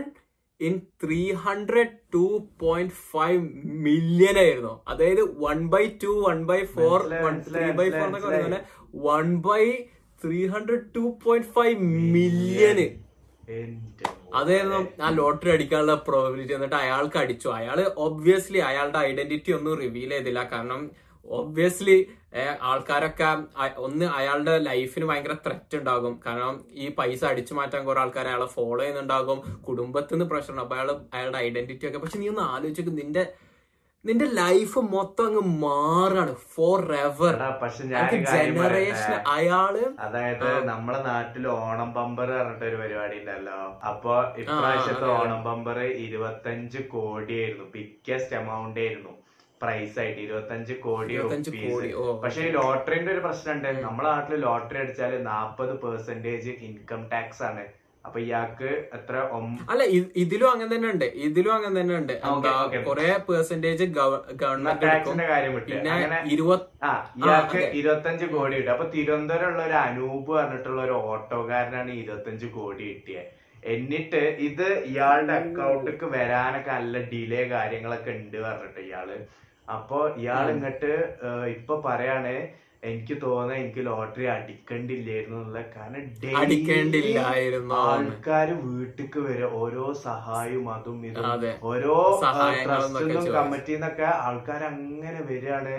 in three hundred two point five million ആയിരുന്നു. അതായത് one by two one by four one three by four എന്നൊക്കെ പറയുന്ന one by three hundred two point five million അതായിരുന്നു ആ ലോട്ടറി അടിക്കാനുള്ള പ്രോബിലിറ്റി എന്നിട്ട് അയാൾക്ക് അടിച്ചു. അയാൾ ഒബ്വിയസ്ലി അയാളുടെ ഐഡന്റിറ്റി ഒന്നും റിവീൽ ചെയ്തില്ല. കാരണം ഒബ്വിയസ്ലി ആൾക്കാരൊക്കെ ഒന്ന് അയാളുടെ ലൈഫിന് ഭയങ്കര ത്രെറ്റ് ഉണ്ടാകും. കാരണം ഈ പൈസ അടിച്ചു മാറ്റാൻ കുറെ ആൾക്കാർ അയാളെ ഫോളോ ചെയ്യുന്നുണ്ടാകും. കുടുംബത്തിൽ നിന്ന് പ്രഷർ ഉണ്ടാകും. അപ്പൊ അയാൾ അയാളുടെ ഐഡന്റിറ്റി ഒക്കെ. പക്ഷെ നീ ഒന്ന് ആലോചിച്ചു നിന്റെ നിന്റെ ലൈഫ് മൊത്തം അങ്ങ് മാറാണ്. Forever generation. അയാൾ അതായത് നമ്മളെ നാട്ടിൽ ഓണം ബമ്പർ പറഞ്ഞിട്ട് ഒരു പരിപാടി ഉണ്ടല്ലോ. അപ്പൊ ഇപ്രാവശ്യത്തെ. ഓണം ബമ്പർ ഇരുപത്തഞ്ച് കോടിയായിരുന്നു. ബിഗ്ഗസ്റ്റ് എമൗണ്ട് ആയിരുന്നു. പ്രൈസ് ആയിട്ട് ഇരുപത്തഞ്ച് കോടി പക്ഷെ ഈ ലോട്ടറിന്റെ ഒരു പ്രശ്നമുണ്ട്. നമ്മളെ നാട്ടിൽ ലോട്ടറി അടിച്ചാൽ നാപ്പത് പെർസെന്റേജ് ഇൻകം ടാക്സ് ആണ്. അപ്പൊ ഇയാൾക്ക് എത്ര അല്ല ഇതിലും അങ്ങനെ തന്നെ ഉണ്ട്. ഇതിലും അങ്ങനെ തന്നെ ഉണ്ട്. കൊറേ പെർസെന്റേജ് ഗവൺമെന്റ് ഇയാൾക്ക്. ഇരുപത്തഞ്ച് കോടി കിട്ടും. അപ്പൊ തിരുവനന്തപുരം ഉള്ള ഒരു അനൂപ് പറഞ്ഞിട്ടുള്ള ഒരു ഓട്ടോക്കാരനാണ് ഇരുപത്തഞ്ച് കോടി കിട്ടിയത് എന്നിട്ട് ഇത് ഇയാളുടെ അക്കൗണ്ടിക്ക് വരാനൊക്കെ നല്ല ഡിലേ കാര്യങ്ങളൊക്കെ ഉണ്ട് പറഞ്ഞിട്ട് ഇയാൾ. അപ്പൊ ഇയാൾ ഇങ്ങോട്ട് ഇപ്പൊ പറയാണ് എനിക്ക് തോന്നുന്നത് എനിക്ക് ലോട്ടറി അടിക്കണ്ടില്ലായിരുന്നു എന്നുള്ള കാരണം ആൾക്കാർ അടിക്കേണ്ടില്ലായിരുന്നു. വീട്ടിക്ക് വരെ ഓരോ സഹായവും അതും ഇതും ഓരോ ചോദിച്ചു. കമ്മിറ്റിന്നൊക്കെ ആൾക്കാർ അങ്ങനെ വരികയാണ്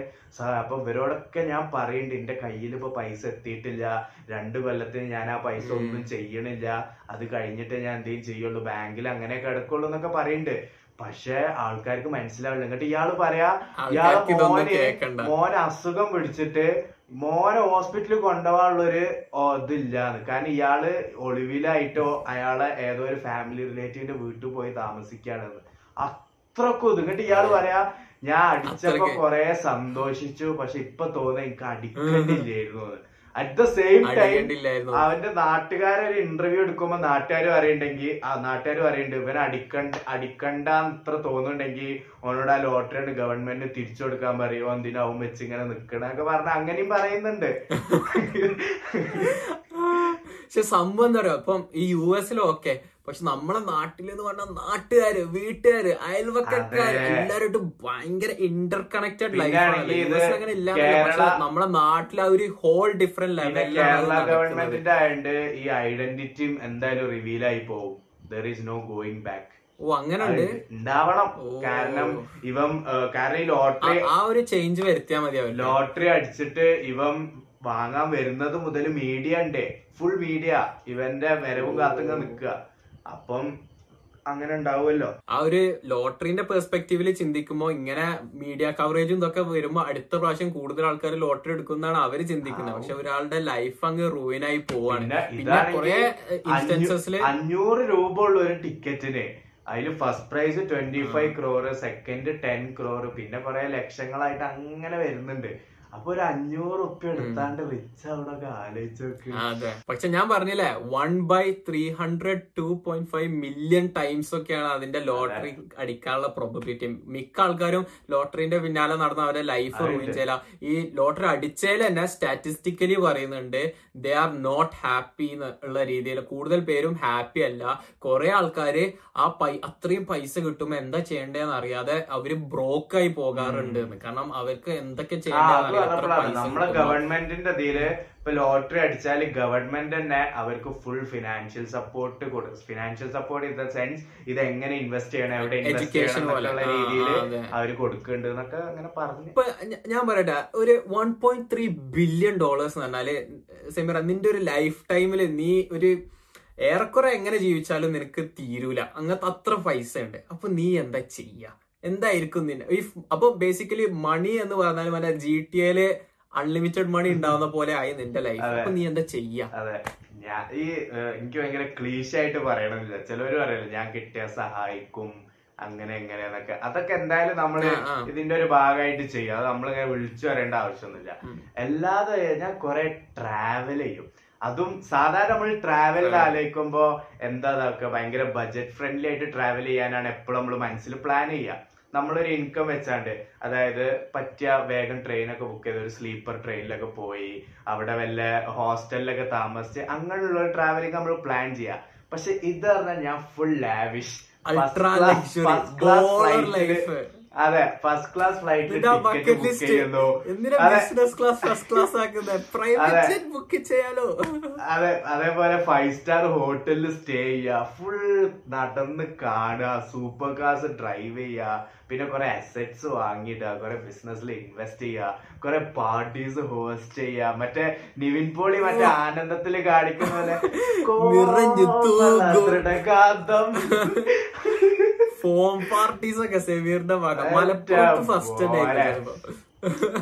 അപ്പൊ ഇവരോടൊക്കെ ഞാൻ പറയുന്നുണ്ട് എന്റെ കയ്യിൽ ഇപ്പൊ പൈസ എത്തിയിട്ടില്ല. രണ്ടു കൊല്ലത്തിന് ഞാൻ ആ പൈസ ഒന്നും ചെയ്യണില്ല. അത് കഴിഞ്ഞിട്ട് ഞാൻ എന്തെങ്കിലും ചെയ്യുള്ളൂ. ബാങ്കിൽ അങ്ങനെ കിടക്കുള്ളൂ എന്നൊക്കെ പറയുന്നുണ്ട് പക്ഷെ ആൾക്കാർക്ക് മനസ്സിലാവില്ല. എന്നിട്ട് ഇയാൾ പറയാ ഇയാൾ മോനെ മോന് അസുഖം പിടിച്ചിട്ട് മോനെ ഹോസ്പിറ്റലിൽ കൊണ്ടുപോകാനുള്ളൊരു ഒരു ഇതില്ലാന്ന്. കാരണം ഇയാൾ ഒളിവിലായിട്ടോ അയാളെ ഏതോ ഒരു ഫാമിലി റിലേറ്റീവിന്റെ വീട്ടിൽ പോയി താമസിക്കുകയാണെന്ന്. അത്രക്കും ഇത്. എന്നിട്ട് ഇയാൾ പറയാ ഞാൻ അടിച്ചപ്പോ. കൊറേ സന്തോഷിച്ചു. പക്ഷെ ഇപ്പൊ തോന്നുന്നു എനിക്ക് അടിക്കേണ്ടില്ലായിരുന്നു. അറ്റ് ദ സെയിം ടൈം അവന്റെ നാട്ടുകാരെ ഒരു ഇന്റർവ്യൂ എടുക്കുമ്പോ നാട്ടുകാർ പറയണ്ടെങ്കിൽ ആ നാട്ടുകാർ പറയുന്നുണ്ട് ഇവൻ അടിക്കണ്ട അടിക്കണ്ട അത്ര തോന്നുന്നുണ്ടെങ്കിൽ ഓനോട് ആ ലോട്ടറി ഗവൺമെന്റ് തിരിച്ചു കൊടുക്കാൻ പറയും എന്തിനാവും വെച്ച് ഇങ്ങനെ നിക്കണൊക്കെ പറഞ്ഞ അങ്ങനെയും പറയുന്നുണ്ട്. പക്ഷെ സംഭവം എന്താ പറയുക? ഇപ്പം ഈ യു എസിലും ഓക്കെ പക്ഷെ നമ്മളെ നാട്ടിൽ എന്ന് പറഞ്ഞാൽ നാട്ടുകാര് വീട്ടുകാര് അയൽവക്കക്കാര് അതെ. എല്ലാവരും ഭയങ്കര ഇന്റർ കണക്റ്റഡ് ലൈഫാണ് അങ്ങനെ ഇല്ല. പക്ഷെ നമ്മളെ നാട്ടിൽ ആ ഒരു ഹോൾ ഡിഫറെന്റ് പിന്നെ കേരള ഗവൺമെന്റിന്റെ ആയതുകൊണ്ട് ഈ ഐഡന്റിറ്റിയും എന്തായാലും റിവീൽ ആയി പോകും. There is no going back ഓ അങ്ങനെ ഉണ്ട്? ഉണ്ടാവണം. കാരണം ഇവൻ കാരണം ഈ ലോട്ടറി ആ ഒരു ചേഞ്ച് വരുത്തിയാൽ മതിയാവും ലോട്ടറി അടിച്ചിട്ട് ഇവൻ വാങ്ങാൻ വരുന്നത് മുതൽ മീഡിയ ഉണ്ട്. ഫുൾ മീഡിയ ഇവന്റെ വരവും കാത്തുങ്ങ നിക്കുക അപ്പം അങ്ങനെ ഉണ്ടാവുമല്ലോ. ആ ഒരു ലോട്ടറിന്റെ പെർസ്പെക്റ്റീവിൽ ചിന്തിക്കുമ്പോൾ ഇങ്ങനെ മീഡിയ കവറേജും ഇതൊക്കെ വരുമ്പോൾ അടുത്ത പ്രാവശ്യം കൂടുതൽ ആൾക്കാർ ലോട്ടറി എടുക്കുന്നതാണ് അവർ ചിന്തിക്കുന്നത്. പക്ഷെ ഒരാളുടെ ലൈഫ് അങ്ങ് റൂയിനായി പോവാണ്. പിന്നെ കുറെ അഞ്ഞൂറ് രൂപ ഉള്ള ഒരു ടിക്കറ്റിന് അതിൽ first prize twenty five crore second ten crore പിന്നെ കുറെ ലക്ഷങ്ങളായിട്ട് അങ്ങനെ വരുന്നുണ്ട്. അപ്പൊ ഒരു അഞ്ഞൂറ് ഉപ്പ എടുത്താണ്ട് റിച്ച് അവിടെ ആലോചിച്ച് അതെ. പക്ഷെ ഞാൻ പറഞ്ഞില്ലേ one by three hundred two point five million times ഒക്കെയാണ് അതിന്റെ ലോട്ടറി അടിക്കാനുള്ള പ്രോബബിലിറ്റി മിക്ക ആൾക്കാരും ലോട്ടറിന്റെ പിന്നാലെ നടന്ന അവരെ ലൈഫ്. റൂയിൻ ചെയ്യല. ഈ ലോട്ടറി അടിച്ചതിൽ തന്നെ സ്റ്റാറ്റിസ്റ്റിക്കലി പറയുന്നുണ്ട് ദേ ആർ നോട്ട് ഹാപ്പി എന്നുള്ള രീതിയിൽ. കൂടുതൽ പേരും ഹാപ്പി അല്ല. കുറെ ആൾക്കാര് ആ പൈ അത്രയും പൈസ കിട്ടുമ്പോ എന്താ ചെയ്യേണ്ടതെന്ന് അറിയാതെ അവർ ബ്രോക്കായി പോകാറുണ്ട് കാരണം അവർക്ക് എന്തൊക്കെ ചെയ്യേണ്ടതെന്ന് പറഞ്ഞപ്പോഴാണ് നമ്മളെ ഗവൺമെന്റിന്റെ ഇതിൽ ഇപ്പൊ ലോട്ടറി അടിച്ചാൽ ഗവൺമെന്റ് തന്നെ അവർക്ക് ഫുൾ ഫിനാൻഷ്യൽ സപ്പോർട്ട് കൊടുക്കും financial support in the sense ഇത് എങ്ങനെ ഇൻവെസ്റ്റ് ചെയ്യണം എവിടെ ഇൻവെസ്റ്റ് ചെയ്യണം. എന്നുള്ള രീതിയിൽ അവർ കൊടുക്കുന്നുണ്ട് എന്നൊക്കെ അങ്ങനെ പറഞ്ഞു. ഇപ്പൊ ഞാൻ പറയട്ടെ ഒരു one point three billion dollars എന്ന് പറഞ്ഞാൽ സെമിറ നിന്റെ ഒരു ലൈഫ് ടൈമിൽ നീ ഒരു ഏറെക്കുറെ എങ്ങനെ ജീവിച്ചാലും നിനക്ക് തീരൂല. അങ്ങനത്തെ അത്ര പൈസ ഉണ്ട് അപ്പൊ നീ എന്താ ചെയ്യാ? എന്തായിരിക്കും നിന്നെ? ഈ അപ്പൊ ബേസിക്കലി മണി എന്ന് പറഞ്ഞാൽ മറ്റേ ജി ടി എയിൽ അൺലിമിറ്റഡ് മണി ഉണ്ടാവുന്ന പോലെ ആയി നിന്റെ ലൈഫ്. അപ്പൊ നീ എന്താ ചെയ്യാ? അതെ. ഞാൻ ഈ എനിക്ക് ഭയങ്കര ക്ലീശ ആയിട്ട് പറയണമെന്നില്ല ചിലവര് പറയല്ലോ ഞാൻ കിട്ടിയ സഹായിക്കും അങ്ങനെ എങ്ങനെ എന്നൊക്കെ. അതൊക്കെ എന്തായാലും ആ. ഇതിന്റെ ഒരു ഭാഗമായിട്ട് ചെയ്യും. അത് നമ്മളിങ്ങനെ വിളിച്ചു പറയേണ്ട ആവശ്യമൊന്നുമില്ല. അല്ലാതെ ഞാൻ കുറെ ട്രാവൽ ചെയ്യും. അതും സാധാരണ നമ്മൾ ട്രാവലിൽ അതെ. ആലോചിക്കുമ്പോ എന്താ ഇതാക്കുക? ഭയങ്കര ബജറ്റ് ഫ്രണ്ട്ലി ആയിട്ട് ട്രാവൽ ചെയ്യാനാണ് എപ്പോഴും നമ്മൾ മനസ്സിൽ പ്ലാൻ ചെയ്യുക. നമ്മളൊരു ഇൻകം വെച്ചാണ്ട് അതായത് പറ്റിയ വേഗം ട്രെയിനൊക്കെ ബുക്ക് ചെയ്ത് ഒരു സ്ലീപ്പർ ട്രെയിനിലൊക്കെ പോയി അവിടെ വല്ല ഹോസ്റ്റലിലൊക്കെ താമസിച്ച് അങ്ങനെയുള്ള ട്രാവലിംഗ് നമ്മൾ പ്ലാൻ ചെയ്യാം പക്ഷെ ഇത് പറഞ്ഞാൽ ഞാൻ ഫുൾ ലാവിഷ് ഫസ്റ്റ് ക്ലാസ് അതെ. ഫസ്റ്റ് ക്ലാസ് ഫ്ലൈറ്റ് ബുക്ക് ചെയ്യാലോ? അതെ അതേപോലെ ഫൈവ് സ്റ്റാർ ഹോട്ടലിൽ സ്റ്റേ ചെയ്യുക ഫുൾ നടന്ന് കാണുക സൂപ്പർ കാർസ് ഡ്രൈവ് ചെയ്യുക പിന്നെ കുറെ അസറ്റ്സ് വാങ്ങിയിടുക കുറെ ബിസിനസ്സിൽ ഇൻവെസ്റ്റ് ചെയ്യുക കുറെ പാർട്ടീസ് ഹോസ്റ്റ് ചെയ്യുക മറ്റേ നിവിൻ പോളി മറ്റേ ആനന്ദത്തിൽ കാണിക്കുന്ന പോലെ. ഫോം പാർട്ടീസ് ഒക്കെ സെമീറിന്റെ ഭാഗം. മലപ്പുറത്ത് ഫസ്റ്റ് ഡേ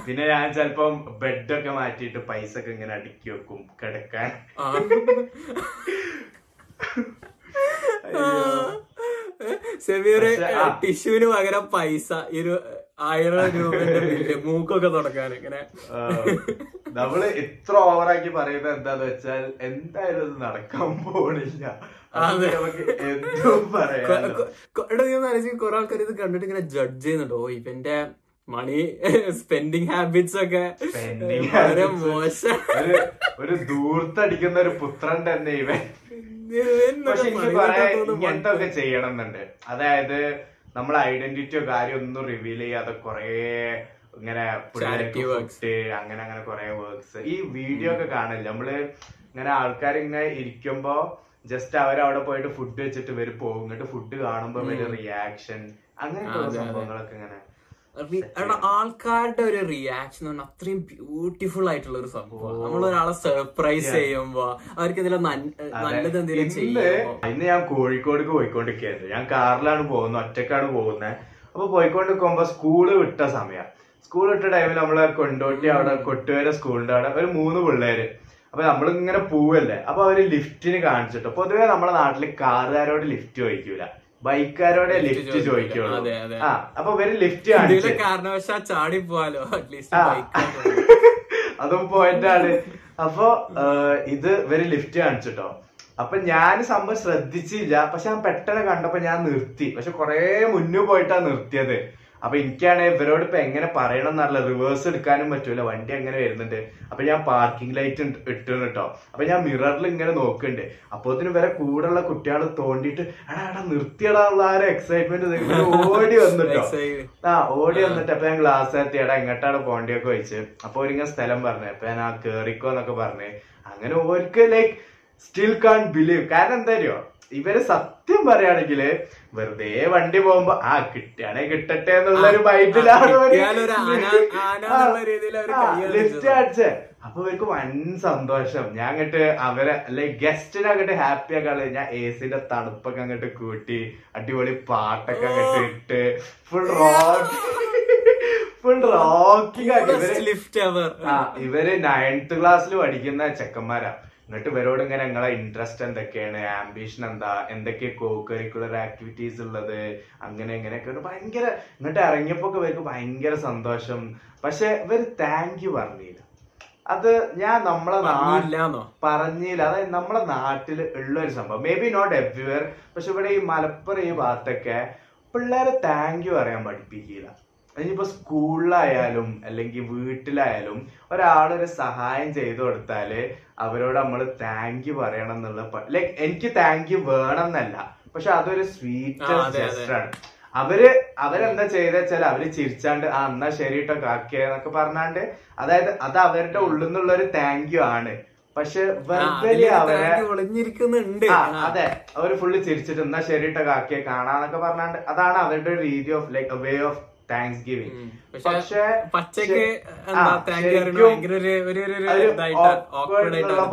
പിന്നെ ഞാൻ ചെലപ്പോ ബെഡൊക്കെ മാറ്റിട്ട് പൈസ ഒക്കെ ഇങ്ങനെ അടുക്കി വെക്കും കിടക്കാൻ. സെമീർ ടിഷ്യൂവിന് പകരം പൈസ. ഇരു ആയിരം രൂപന്റെ ബില്ല് മൂക്കൊക്കെ തുടക്കാൻ ഇങ്ങനെ. നമ്മൾ ഇത്ര ഓവറാക്കി പറയുന്നത് എന്താന്ന് വെച്ചാൽ എന്തായാലും ഇത് നടക്കാൻ പോണില്ല. കൊറേ ആൾക്കാർ ഇത് കണ്ടിട്ട് ഇങ്ങനെ ജഡ്ജ് ചെയ്യുന്നുണ്ട്. ഓ ഇവന്റെ മണി സ്പെൻഡിങ് ഹാബിറ്റ്സ് ഒക്കെ വളരെ. മോശം. ഒരു ദൂർത്തടിക്കുന്ന ഒരു പുത്രൻ തന്നെ ഇവൻ. പക്ഷെ എനിക്ക് പറയുന്നത് ഇങ്ങനത്തെ ഒക്കെ ചെയ്യണം എന്നുണ്ട്. അതായത് നമ്മളെ ഐഡന്റിറ്റിയോ കാര്യം ഒന്നും റിവീൽ ചെയ്യാതെ കുറെ ഇങ്ങനെ. അങ്ങനെ അങ്ങനെ കുറെ വർക്ക്സ് ഈ വീഡിയോ ഒക്കെ കാണില്ല? നമ്മൾ ഇങ്ങനെ ആൾക്കാർ ഇങ്ങനെ ഇരിക്കുമ്പോ ജസ്റ്റ് അവരവിടെ പോയിട്ട് ഫുഡ് വെച്ചിട്ട് ഇവർ പോകും. എന്നിട്ട് ഫുഡ് കാണുമ്പോ ഇവർ റിയാക്ഷൻ അങ്ങനെയൊക്കെ. സംഭവങ്ങളൊക്കെ ഇങ്ങനെ. ആൾക്കാരുടെ ഒരു റിയാക്ഷൻ എന്ന് പറഞ്ഞാൽ അത്രയും ബ്യൂട്ടിഫുൾ ആയിട്ടുള്ള ഒരു സംഭവം. നമ്മൾ ഒരാളെ സർപ്രൈസ് ചെയ്യുമ്പോ അവർക്ക് എന്തെങ്കിലും നല്ലത് എന്തെങ്കിലും ചെയ്യുമ്പോ. ഇന്ന് ഞാൻ കോഴിക്കോട് പോയിക്കൊണ്ടിരിക്കുന്നത് ഞാൻ കാറിലാണ് പോകുന്നത് ഒറ്റക്കാണ് പോകുന്നത്. അപ്പൊ പോയിക്കൊണ്ടിരിക്കുമ്പോ സ്കൂൾ വിട്ട സമയം. സ്കൂൾ വിട്ട ടൈമിൽ നമ്മളെ കൊണ്ടോട്ടി അവിടെ കൊട്ടുവര സ്കൂളിന്റെ അവിടെ ഒരു മൂന്ന് പിള്ളേര്. അപ്പൊ നമ്മളിങ്ങനെ പോവല്ലേ? അപ്പൊ അവർ ലിഫ്റ്റിന് കാണിച്ചിട്ട്. പൊതുവെ നമ്മുടെ നാട്ടിൽ കാറുകാരോട് ലിഫ്റ്റ് ചോദിക്കൂല. ബൈക്കാരോടെ ലിഫ്റ്റ് ചോദിക്കുള്ളൂ. ആ അപ്പൊ ഇവർ ലിഫ്റ്റ് കാണിച്ചു എന്തെങ്കിലും ചാടി പോവാലോ. അതും പോയിട്ടാണ് അപ്പൊ ഇത് ഇവർ ലിഫ്റ്റ് കാണിച്ചിട്ടോ. അപ്പൊ ഞാൻ സംഭവം ശ്രദ്ധിച്ചില്ല. പക്ഷെ ഞാൻ പെട്ടെന്ന് കണ്ടപ്പോ ഞാൻ നിർത്തി. പക്ഷെ കൊറേ മുന്നേ പോയിട്ടാ നിർത്തിയത്. അപ്പൊ എനിക്കാണ് ഇവരോട് ഇപ്പൊ എങ്ങനെ പറയണം എന്നറിയില്ല. റിവേഴ്സ് എടുക്കാനും പറ്റൂല. വണ്ടി അങ്ങനെ വരുന്നുണ്ട്? അപ്പൊ ഞാൻ പാർക്കിംഗ് ലൈറ്റ് ഇട്ടു കേട്ടോ. അപ്പൊ ഞാൻ മിററിൽ ഇങ്ങനെ നോക്കുന്നുണ്ട്. അപ്പോത്തിന് വരെ കൂടെയുള്ള കുട്ടികൾ തോണ്ടിട്ട് എടാ എടാ നിർത്തിയടാ ആ ഒരു എക്സൈറ്റ്മെന്റ് ഓടി വന്നിട്ടോ. ആ ഓടി വന്നിട്ട് അപ്പൊ ഞാൻ ഗ്ലാസ് എത്തി എടാ എങ്ങോട്ടാണ് പോണ്ടിയൊക്കെ വെച്ച് അപ്പൊ ഒരിങ്ങനെ സ്ഥലം പറഞ്ഞു. അപ്പൊ ഞാൻ ആ കേറിക്കോ എന്നൊക്കെ പറഞ്ഞ്. അങ്ങനെ ഓർക്ക് ലൈക്ക് സ്റ്റിൽ കാൺ ബിലീവ് കാരണം എന്താ അറിയോ? ഇവർ സത്യം പറയുകയാണെങ്കിൽ വെറുതെ വണ്ടി പോകുമ്പോ ആ കിട്ടിയാണെ കിട്ടട്ടെ എന്നുള്ള ഒരു മൈൻഡിലാണ് കാണിച്ചത്. അടിച്ചേ അപ്പൊ ഇവർക്ക് വൻ സന്തോഷം. ഞാൻ അങ്ങോട്ട് അവരെ അല്ലെ ഗസ്റ്റിനെ അങ്ങോട്ട് ഹാപ്പി ആക്കാളെ ഞാൻ എ സിന്റെ തണുപ്പൊക്കെ അങ്ങോട്ട് കൂട്ടി അടിപൊളി പാട്ടൊക്കെ അങ്ങോട്ട് ഇട്ട് ഫുൾ റോക്ക് ഫുൾ റോക്കിംഗ് ആക്കി. ഇവർ ഇവർ നയൻത് ക്ലാസ്സിൽ പഠിക്കുന്ന ചെക്കന്മാരാ. എന്നിട്ട് ഇവരോട് ഇങ്ങനെ നിങ്ങളെ ഇൻട്രസ്റ്റ് എന്തൊക്കെയാണ്? ആംബിഷൻ എന്താ? എന്തൊക്കെ കോ കരിക്കുലർ ആക്ടിവിറ്റീസ് ഉള്ളത്? അങ്ങനെ ഇങ്ങനെയൊക്കെ ഭയങ്കര എന്നിട്ട് ഇറങ്ങിയപ്പോ ഇവർക്ക് ഭയങ്കര സന്തോഷം. പക്ഷെ ഇവർ താങ്ക് യു പറഞ്ഞില്ല. അത് ഞാൻ നമ്മളെ പറഞ്ഞില്ല. അതായത് നമ്മളെ നാട്ടിൽ ഉള്ള ഒരു സംഭവം. മേ ബി നോട്ട് എവ്രിവെയർ പക്ഷെ ഇവിടെ ഈ മലപ്പുറം ഈ ഭാഗത്തൊക്കെ പിള്ളേരെ താങ്ക് യു പറയാൻ പഠിപ്പിക്കില്ല. ഇനിയിപ്പോ സ്കൂളിലായാലും അല്ലെങ്കിൽ വീട്ടിലായാലും ഒരാളൊരു സഹായം ചെയ്തു കൊടുത്താൽ അവരോട് നമ്മൾ താങ്ക് യു പറയണം എന്നുള്ള ലൈക്ക് എനിക്ക് താങ്ക് യു വേണം എന്നല്ല. പക്ഷെ അതൊരു സ്വീറ്റ് ആണ്. ജസ്റ്ററാണ് അവർ അവരെന്താ ചെയ്ത വെച്ചാൽ അവർ ചിരിച്ചാണ്ട് ആ എന്നാ ശരി കേട്ടോ കാക്കിയെന്നൊക്കെ പറഞ്ഞാണ്ട് അതായത് അത് അവരുടെ ഉള്ളിൽ നിന്നുള്ള ഒരു താങ്ക് യു ആണ്. പക്ഷെ വെർബലി അവരെ ഒളിഞ്ഞിരിക്കുന്നുണ്ട്. അതെ. അവർ ഫുള്ള് ചിരിച്ചിട്ട് എന്നാ ശരി കേട്ടോ കാക്കിയെ കാണാന്നൊക്കെ പറഞ്ഞാണ്ട് അതാണ് അവരുടെ ഒരു രീതി of like way of thanksgiving പക്ഷേ പച്ചക്ക്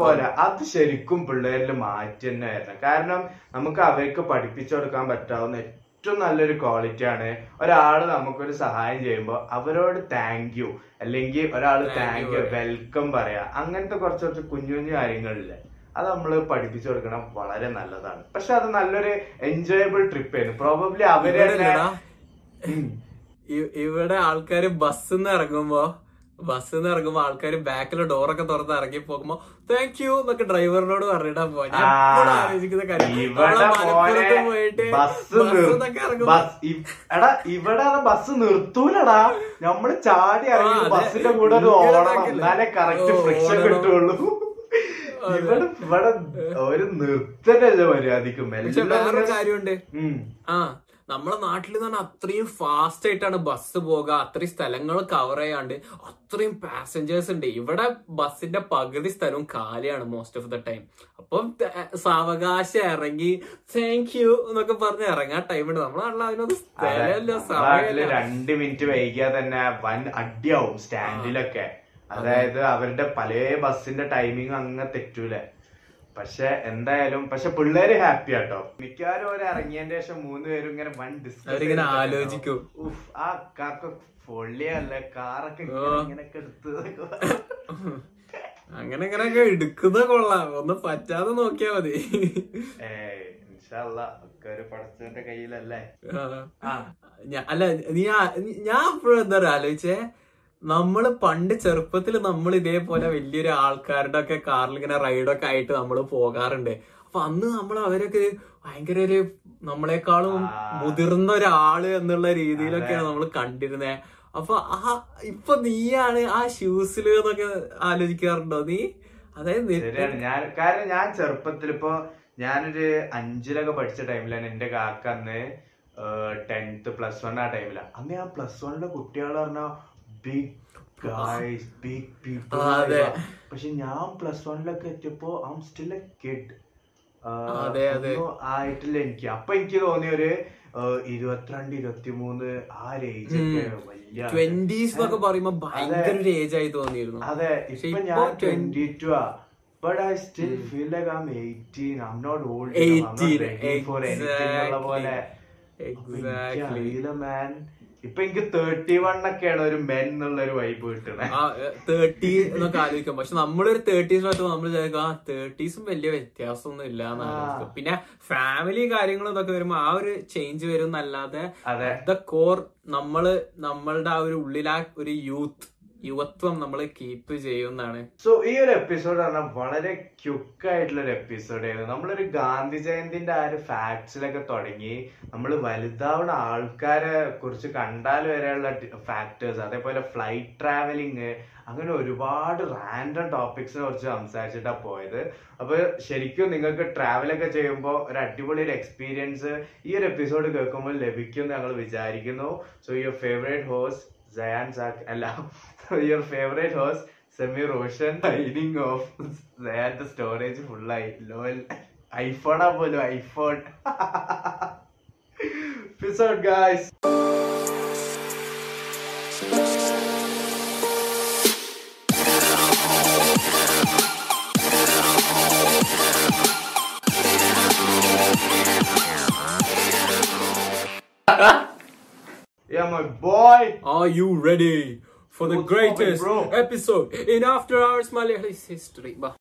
പോലെ. അത് ശരിക്കും പിള്ളേരിൽ മാറ്റി തന്നെ വരണം കാരണം നമുക്ക് അവർക്ക് പഠിപ്പിച്ചു കൊടുക്കാൻ പറ്റാവുന്ന ഏറ്റവും നല്ലൊരു ക്വാളിറ്റി ആണ് ഒരാൾ നമുക്കൊരു സഹായം ചെയ്യുമ്പോൾ അവരോട് താങ്ക് യു അല്ലെങ്കിൽ ഒരാൾ താങ്ക് യു വെൽക്കം പറയാ. അങ്ങനത്തെ കുറച്ച് കുറച്ച് കുഞ്ഞു കുഞ്ഞു കാര്യങ്ങളില്ലേ. അത് നമ്മൾ പഠിപ്പിച്ചു കൊടുക്കണം വളരെ നല്ലതാണ്. പക്ഷെ അത് നല്ലൊരു എൻജോയബിൾ ട്രിപ്പ് ആയിരുന്നു. പ്രോബബ്ലി അവർ ഇവിടെ ആൾക്കാർ ബസ്സിൽ നിന്ന് ഇറങ്ങുമ്പോ ബസ്സിൽ നിന്ന് ഇറങ്ങുമ്പോ ആൾക്കാർ ബാക്കിലെ ഡോറൊക്കെ തുറന്ന് ഇറങ്ങി പോകുമ്പോ താങ്ക് യു എന്നൊക്കെ ഡ്രൈവറിനോട് പറഞ്ഞിട്ടാ ഞാൻ ആലോചിക്കുന്ന കാര്യം. മലപ്പുറത്ത് പോയിട്ട് എടാ ഇവിടെ ബസ് നിർത്തൂലടാ. നമ്മൾ ചാടി ഇറങ്ങി ബസ്സിന്റെ കൂടെ ഒരു ഓടണം? എന്നാലേ കറക്റ്റ് ഓ, ഫ്രിക്ഷൻ കിട്ടുള്ളൂ. ഇവിടെ ഇവിടെ ഒരു നിർത്തലല്ലേ മര്യാദക്കും കാര്യമുണ്ട്. ആ നമ്മളെ നാട്ടിൽ എന്ന് പറഞ്ഞാൽ അത്രയും ഫാസ്റ്റ് ആയിട്ടാണ് ബസ് പോകുക അത്രയും സ്ഥലങ്ങൾ കവർ ചെയ്യാണ്ട് അത്രയും പാസഞ്ചേഴ്സ് ഉണ്ട്. ഇവിടെ ബസ്സിന്റെ പകുതി സ്ഥലവും കാലിയാണ് മോസ്റ്റ് ഓഫ് ദ ടൈം അപ്പം സാവകാശം ഇറങ്ങി താങ്ക് യു എന്നൊക്കെ പറഞ്ഞ് ഇറങ്ങാൻ ടൈം ഉണ്ട്. നമ്മളെ നാട്ടിൽ അതിനൊന്നും അതെ. സ്ഥലമില്ല സമയമില്ല. രണ്ട് മിനിറ്റ് വൈകിയാ തന്നെ വൻ അടിയാവും സ്റ്റാൻഡിലൊക്കെ അതായത് അവരുടെ പല ബസ്സിന്റെ ടൈമിങ് അങ്ങ് തെറ്റൂലേ. പക്ഷെ എന്തായാലും പക്ഷെ പിള്ളേര് ഹാപ്പി ആട്ടോ. മിക്കവാറും അവർ ഇറങ്ങിയതിന്റെ ശേഷം മൂന്ന് പേരും ഇങ്ങനെ വൺ ഡിസ്കസ് ആലോചിക്കും. ആ കാക്ക പൊള്ളിയല്ല കാറൊക്കെ. ഇങ്ങനെയൊക്കെ എടുത്ത് അങ്ങനെ ഇങ്ങനെയൊക്കെ എടുക്കുന്ന കൊള്ളാം. ഒന്ന് പറ്റാതെ നോക്കിയാ മതി. ഏയ് ഇൻഷാല്ല ഒക്കെ ഒരു പടച്ചവന്റെ കയ്യിലല്ലേ? അല്ല നീ ഞാൻ ഇപ്പോഴും എന്താ പറയാ ആലോചിച്ചേ നമ്മൾ പണ്ട് ചെറുപ്പത്തിൽ നമ്മൾ ഇതേപോലെ വലിയൊരു ആൾക്കാരുടെ ഒക്കെ കാറിൽ ഇങ്ങനെ റൈഡൊക്കെ ആയിട്ട് നമ്മൾ പോകാറുണ്ട്. അപ്പൊ അന്ന് നമ്മൾ അവരൊക്കെ ഭയങ്കര ഒരു നമ്മളെക്കാളും. മുതിർന്ന ഒരാൾ എന്നുള്ള രീതിയിലൊക്കെയാണ് നമ്മൾ കണ്ടിരുന്നത് അപ്പൊ ആ ഇപ്പൊ നീയാണ് ആ ഷൂസിൽ എന്നൊക്കെ ആലോചിക്കാറുണ്ടോ നീ? അതായത് ഞാൻ കാരണം ഞാൻ ചെറുപ്പത്തിൽ ഇപ്പൊ ഞാനൊരു അഞ്ചിലൊക്കെ പഠിച്ച ടൈമിലാണ് എന്റെ കാക്ക അന്ന് ടെൻത്ത് പ്ലസ് വൺ ആ ടൈമിലാണ് അന്ന് ആ പ്ലസ് വണ്ണിലെ കുട്ടികൾ പറഞ്ഞ ബിഗ് ഗായ്സ് ബിഗ് പീപ്പിൾ. പക്ഷെ ഞാൻ പ്ലസ് വണ്ണിലൊക്കെ എത്തിയപ്പോ ഐ സ്റ്റിൽ എ കിഡ്. ആയിട്ടില്ല എനിക്ക്. അപ്പൊ എനിക്ക് തോന്നിയ ഒരു ഇരുപത്തിരണ്ട് ഇരുപത്തിമൂന്ന് ആ ഒരു ഏജ് വലിയ ട്വന്റീസ് എന്നൊക്കെ പറയുമ്പോ ഭയങ്കര ഒരു ഏജ് ആയി തോന്നിയിരുന്നു. അതെ ഇപ്പൊ ഞാൻ 20 ട്വന്റി ടു ആ but I still feel like I'm eighteen I'm not old 18, for anything പോലെ. Exactly. അറിയില്ല മാൻ ഇപ്പൊ എനിക്ക് തേർട്ടി വൺ ഒക്കെയാണ് ഒരു മെൻ എന്നുള്ള ഒരു വൈബ് കിട്ടണേ തേർട്ടി എന്നൊക്കെ ആലോചിക്കാം. പക്ഷെ നമ്മളൊരു തേർട്ടീസിനകത്ത് നമ്മൾ വിചാരിക്കും ആ തേർട്ടീസും വലിയ വ്യത്യാസമൊന്നും ഇല്ല എന്ന് പിന്നെ ഫാമിലി കാര്യങ്ങളും ഇതൊക്കെ വരുമ്പോ ആ ഒരു ചേഞ്ച് വരും എന്നല്ലാതെ ദ കോർ നമ്മൾ നമ്മളുടെ ആ ഒരു ഉള്ളിലാ ഒരു യൂത്ത് യുവത്വം നമ്മൾ കീപ്പ് ചെയ്യുന്നതാണ്. സോ ഈ ഒരു എപ്പിസോഡ് പറഞ്ഞാൽ വളരെ ക്യുക്ക് ആയിട്ടുള്ള ഒരു എപ്പിസോഡ് ആയിരുന്നു. നമ്മളൊരു ഗാന്ധി ജയന്തിന്റെ ആ ഒരു ഫാക്ട്സിലൊക്കെ തുടങ്ങി നമ്മൾ വലുതാവുന്ന ആൾക്കാരെ കുറിച്ച് കണ്ടാൽ വരെയുള്ള ഫാക്ടേഴ്സ് അതേപോലെ ഫ്ലൈറ്റ് ട്രാവലിങ് അങ്ങനെ ഒരുപാട് റാൻഡം ടോപ്പിക്സിനെ കുറിച്ച് സംസാരിച്ചിട്ടാ പോയത്. അപ്പൊ ശരിക്കും നിങ്ങൾക്ക് ട്രാവലൊക്കെ ചെയ്യുമ്പോൾ ഒരു അടിപൊളി ഒരു എക്സ്പീരിയൻസ് ഈ ഒരു എപ്പിസോഡ് കേൾക്കുമ്പോൾ ലഭിക്കും ഞങ്ങൾ വിചാരിക്കുന്നു. സോ യുവർ ഫേവറേറ്റ് ഹോസ്റ്റ് ജയാൻ സാഖ് അല്ല your favourite host semi Roshan signing off ജയാന്റെ storage ഫുള്ളായി ലോൽ ഐഫോണാ പോലും iPhone episode guys Yeah, my boy. Are you ready for the What's greatest episode in After Hours Malayali's history?